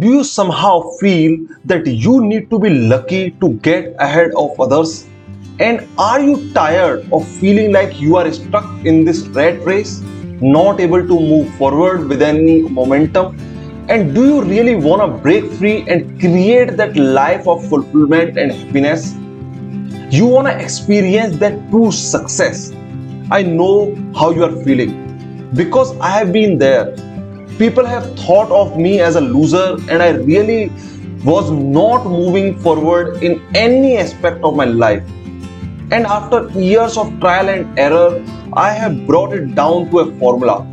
Do you somehow feel that you need to be lucky to get ahead of others? And are you tired of feeling like you are stuck in this rat race, not able to move forward with any momentum? And do you really want to break free and create that life of fulfillment and happiness? You want to experience that true success. I know how you are feeling because I have been there people have thought of me as a loser and I really was not moving forward in any aspect of my life. And after years of trial and error, I have brought it down to a formula.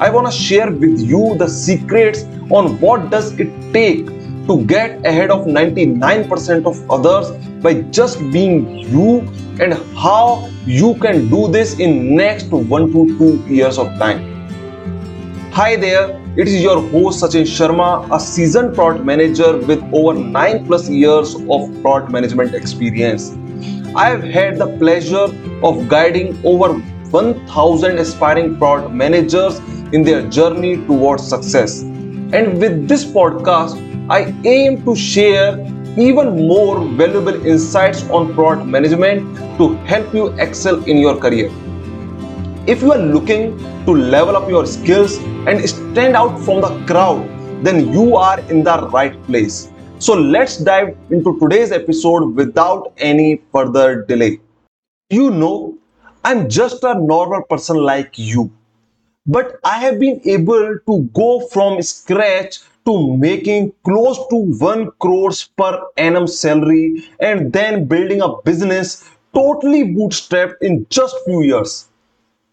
I want to share with you the secrets on what does it take to get ahead of 99% of others by just being you and how you can do this in next 1 to 2 years of time. Hi there, it is your host Sachin Sharma, a seasoned product manager with over 9 plus years of product management experience. I have had the pleasure of guiding over 1000 aspiring product managers in their journey towards success. And with this podcast, I aim to share even more valuable insights on product management to help you excel in your career. If you are looking to level up your skills and stand out from the crowd, then you are in the right place. So let's dive into today's episode without any further delay. You know, I'm just a normal person like you, but I have been able to go from scratch to making close to 1 crores per annum salary and then building a business totally bootstrapped in just few years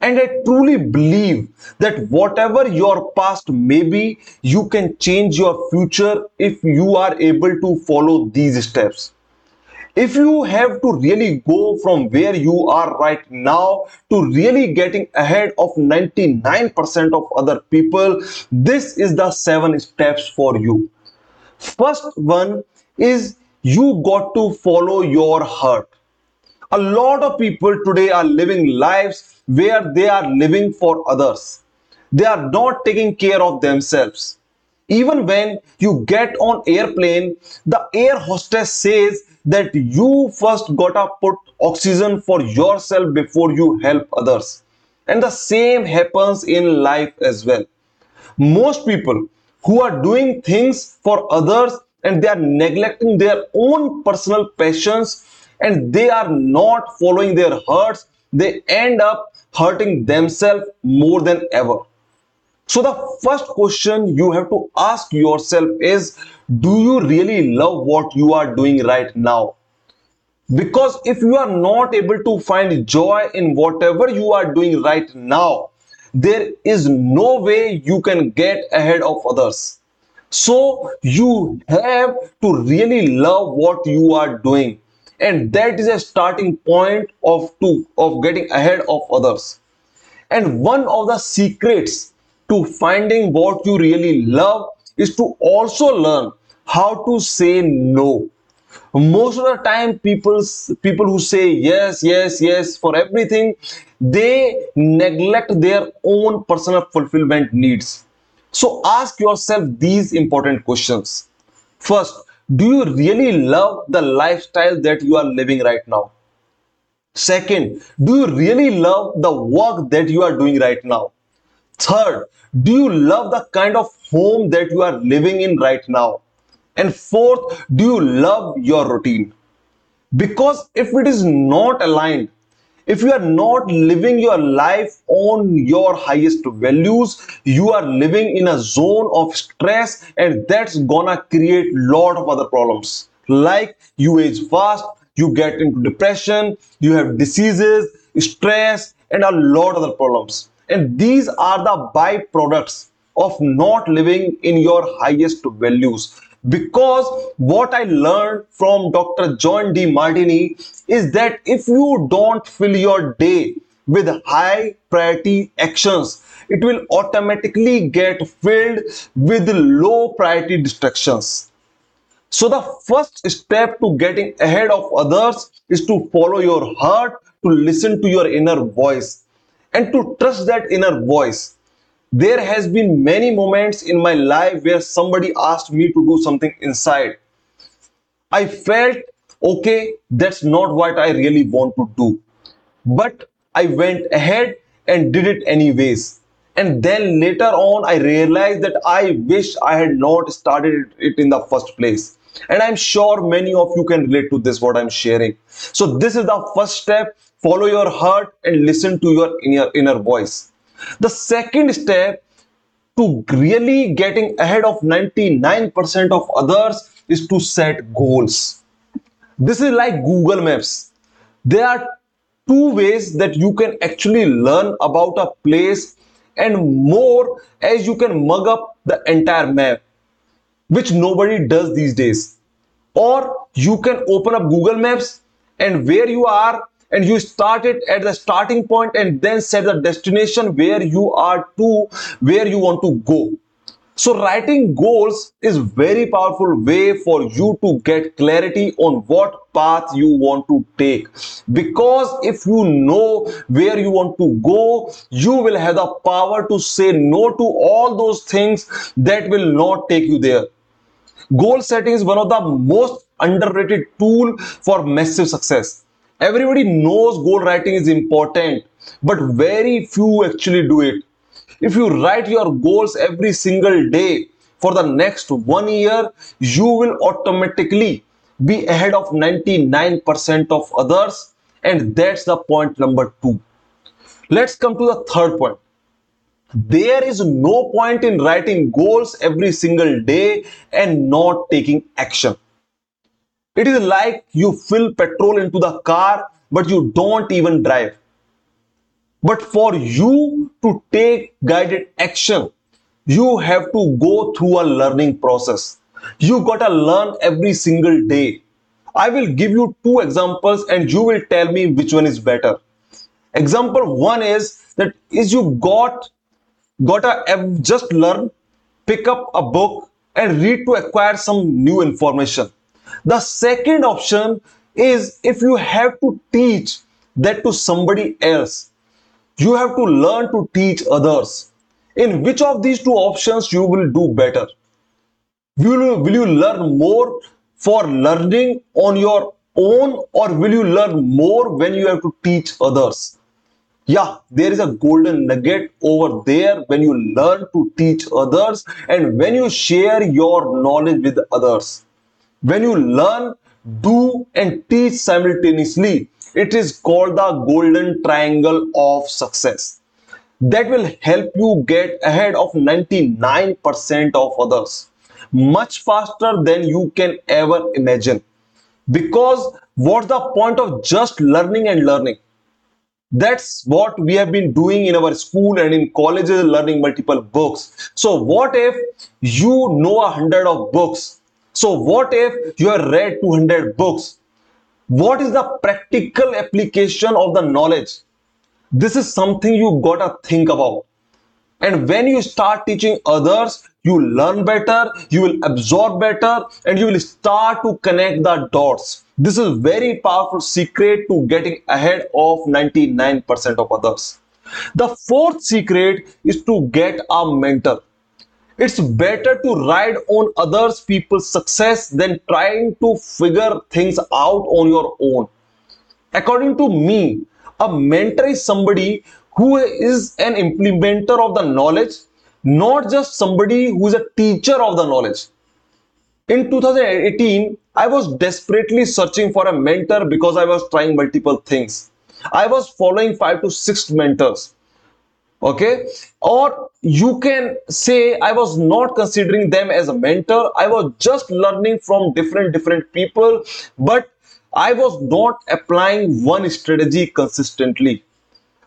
and I truly believe that whatever your past may be, you can change your future if you are able to follow these steps. If you have to really go from where you are right now to really getting ahead of 99% of other people, this is the seven steps for you. First one is you got to follow your heart. A lot of people today are living lives where they are living for others. They are not taking care of themselves. Even when you get on airplane, the air hostess says that you first gotta put oxygen for yourself before you help others. And the same happens in life as well. Most people who are doing things for others and they are neglecting their own personal passions and they are not following their hearts, they end up hurting themselves more than ever. So the first question you have to ask yourself is, do you really love what you are doing right now? Because if you are not able to find joy in whatever you are doing right now, there is no way you can get ahead of others. So you have to really love what you are doing and that is a starting point of to of getting ahead of others. And one of the secrets to finding what you really love is to also learn how to say no. Most of the time people people who say yes yes yes for everything they neglect their own personal fulfillment needs. So ask yourself these important questions. First do you really love the lifestyle that you are living right now? Second, do you really love the work that you are doing right now? Third, do you love the kind of home that you are living in right now? And fourth, do you love your routine? Because if it is not aligned, if you are not living your life on your highest values you are living in a zone of stress and that's gonna create lot of other problems. Like you age fast you get into depression you have diseases stress and a lot of other problems. And these are the byproducts of not living in your highest values. Because what I learned from Dr. John Demartini is that if you don't fill your day with high priority actions, it will automatically get filled with low priority distractions. So the first step to getting ahead of others is to follow your heart, to listen to your inner voice and to trust that inner voice there has been many moments in my life where somebody asked me to do something inside. I felt, okay, that's not what I really want to do. But I went ahead and did it anyways. And then later on, I realized that I wish I had not started it in the first place. And I'm sure many of you can relate to this, what I'm sharing. So this is the first step. Follow your heart and listen to your inner, inner voice. The second step to really getting ahead of 99% of others is to set goals. This is like Google Maps. There are two ways that you can actually learn about a place and more as you can mug up the entire map which nobody does these days or you can open up google maps and where you are and you start it at the starting point and then set the destination where you are to where you want to go so writing goals is very powerful way for you to get clarity on what path you want to take. Because if you know where you want to go you will have the power to say no to all those things that will not take you there. Goal setting is one of the most underrated tool for massive success. Everybody knows goal writing is important, but very few actually do it. If you write your goals every single day for the next one year, you will automatically be ahead of 99% of others. And that's the point number two. Let's come to the third point. There is no point in writing goals every single day and not taking action. It is like you fill petrol into the car, but you don't even drive. But for you to take guided action, you have to go through a learning process. You gotta learn every single day. I will give you two examples and you will tell me which one is better. Example one is that is you got gotta just learn, pick up a book and read to acquire some new information. The second option is if you have to teach that to somebody else, you have to learn to teach others. In which of these two options you will do better? Will you, will you learn more for learning on your own or will you learn more when you have to teach others? Yeah, there is a golden nugget over there when you learn to teach others and when you share your knowledge with others. When you learn, do and teach simultaneously, it is called the golden triangle of success. That will help you get ahead of 99% of others much faster than you can ever imagine. Because what's the point of just learning and learning? That's what we have been doing in our school and in colleges, learning multiple books. So what if you know a hundred of books so what if you have read 200 books? What is the practical application of the knowledge? This is something you gotta think about. And when you start teaching others, you learn better, you will absorb better, and you will start to connect the dots. This is very powerful secret to getting ahead of 99% of others. The fourth secret is to get a mentor. It's better to ride on others people's success than trying to figure things out on your own. According to me, a mentor is somebody who is an implementer of the knowledge, not just somebody who is a teacher of the knowledge. In 2018, I was desperately searching for a mentor because I was trying multiple things. I was following five to six mentors okay? Or you can say i was not considering them as a mentor. I was just learning from different different people but i was not applying one strategy consistently.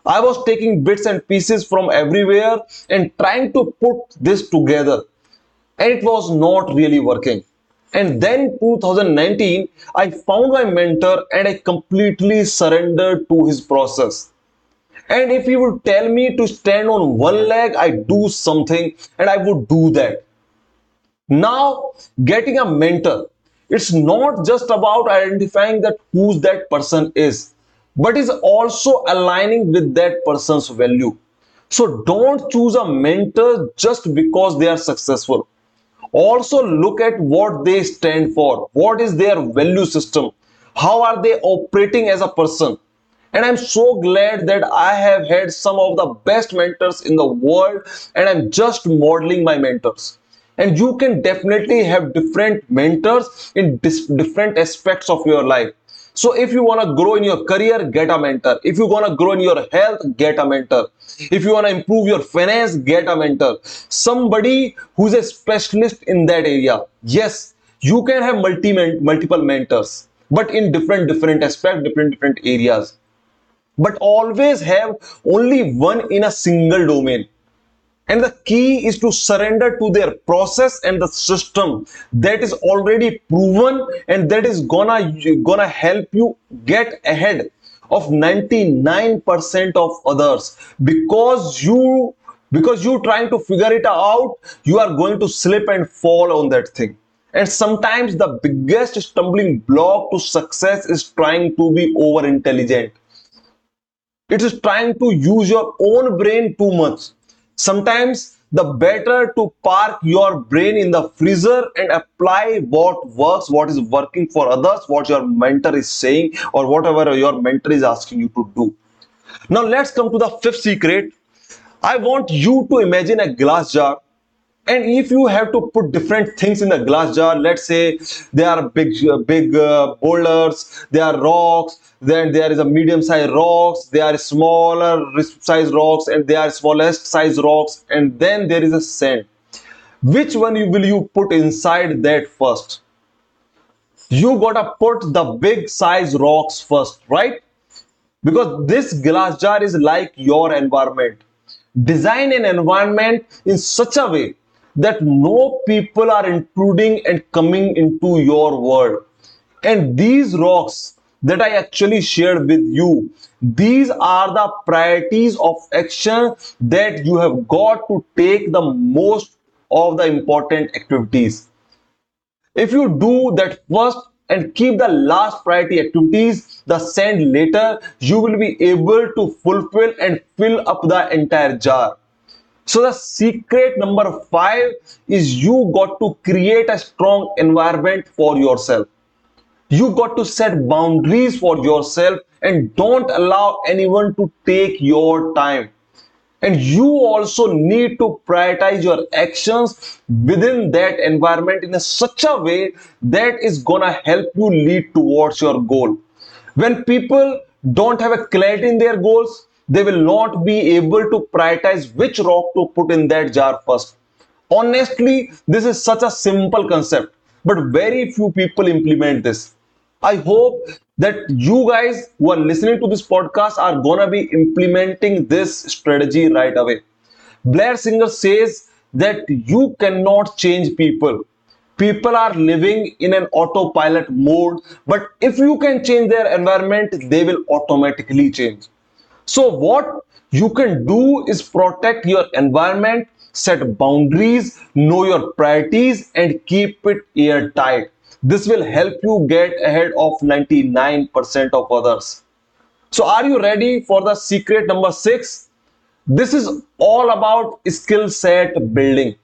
I was taking bits and pieces from everywhere and trying to put this together. And it was not really working. And then 2019 i found my mentor and i completely surrendered to his process and if you would tell me to stand on one leg, I do something and I would do that. Now, getting a mentor, it's not just about identifying that who's that person is, but is also aligning with that person's value. So don't choose a mentor just because they are successful. Also look at what they stand for. What is their value system? How are they operating as a person? And I'm so glad that I have had some of the best mentors in the world and I'm just modeling my mentors. And you can definitely have different mentors in different aspects of your life so if you want to grow in your career, get a mentor. If you want to grow in your health, get a mentor. If you want to improve your finance, get a mentor. Somebody who's a specialist in that area. Yes, you can have multi multiple mentors, but in different different aspects, different different areas. But always have only one in a single domain. And the key is to surrender to their process and the system. That is already proven and that is gonna gonna help you get ahead of 99% of others. Because you because you trying to figure it out you are going to slip and fall on that thing. And sometimes the biggest stumbling block to success is trying to be over intelligent it is trying to use your own brain too much Sometimes the better to park your brain in the freezer and apply what works, what is working for others, what your mentor is saying or whatever your mentor is asking you to do. Now let's come to the fifth secret. I want you to imagine a glass jar and if you have to put different things in the glass jar let's say there are big big uh, boulders there are rocks then there is a medium size rocks there are smaller size rocks and there are smallest size rocks and then there is a sand. Which one will you put inside that first? You gotta put the big size rocks first right? Because this glass jar is like your environment. Design an environment in such a way that no people are intruding and coming into your world. And these rocks that I actually shared with you, these are the priorities of action that you have got to take the most of the important activities. If you do that first and keep the last priority activities, the sand later, you will be able to fulfill and fill up the entire jar. So the secret number five is you got to create a strong environment for yourself. You got to set boundaries for yourself and don't allow anyone to take your time. And you also need to prioritize your actions within that environment in a such a way that is gonna help you lead towards your goal. When people don't have a clarity in their goals, they will not be able to prioritize which rock to put in that jar first. Honestly, this is such a simple concept, but very few people implement this. I hope that you guys who are listening to this podcast are gonna be implementing this strategy right away. Blair Singer says that you cannot change people. People are living in an autopilot mode, but if you can change their environment, they will automatically change. So what you can do is protect your environment, set boundaries, know your priorities and keep it airtight. This will help you get ahead of 99% of others. So are you ready for the secret number six? This is all about skill set building.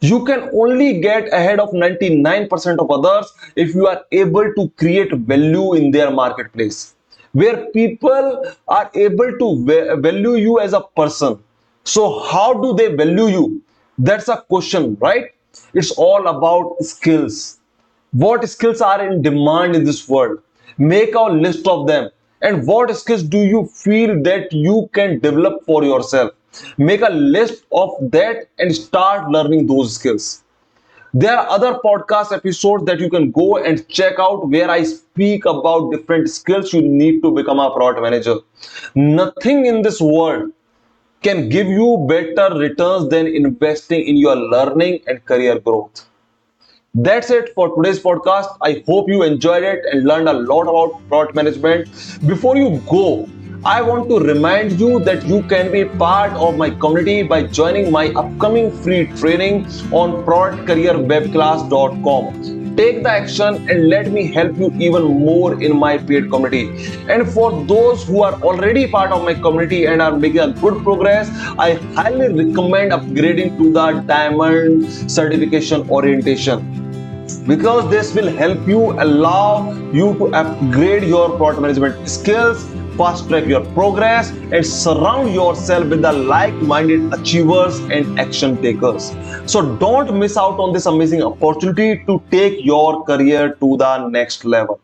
You can only get ahead of 99% of others if you are able to create value in their marketplace where people are able to value you as a person. So how do they value you? That's a question right? It's all about skills. What skills are in demand in this world? Make a list of them. And what skills do you feel that you can develop for yourself? Make a list of that and start learning those skills there are other podcast episodes that you can go and check out where I speak about different skills you need to become a product manager. Nothing in this world can give you better returns than investing in your learning and career growth. That's it for today's podcast. I hope you enjoyed it and learned a lot about product management. Before you go, I want to remind you that you can be part of my community by joining my upcoming free training on productcareerwebclass.com. take the action and let me help you even more in my paid community and for those who are already part of my community and are making a good progress i highly recommend upgrading to the diamond certification orientation because this will help you allow you to upgrade your product management skills fast track your progress and surround yourself with the like-minded achievers and action takers. So don't miss out on this amazing opportunity to take your career to the next level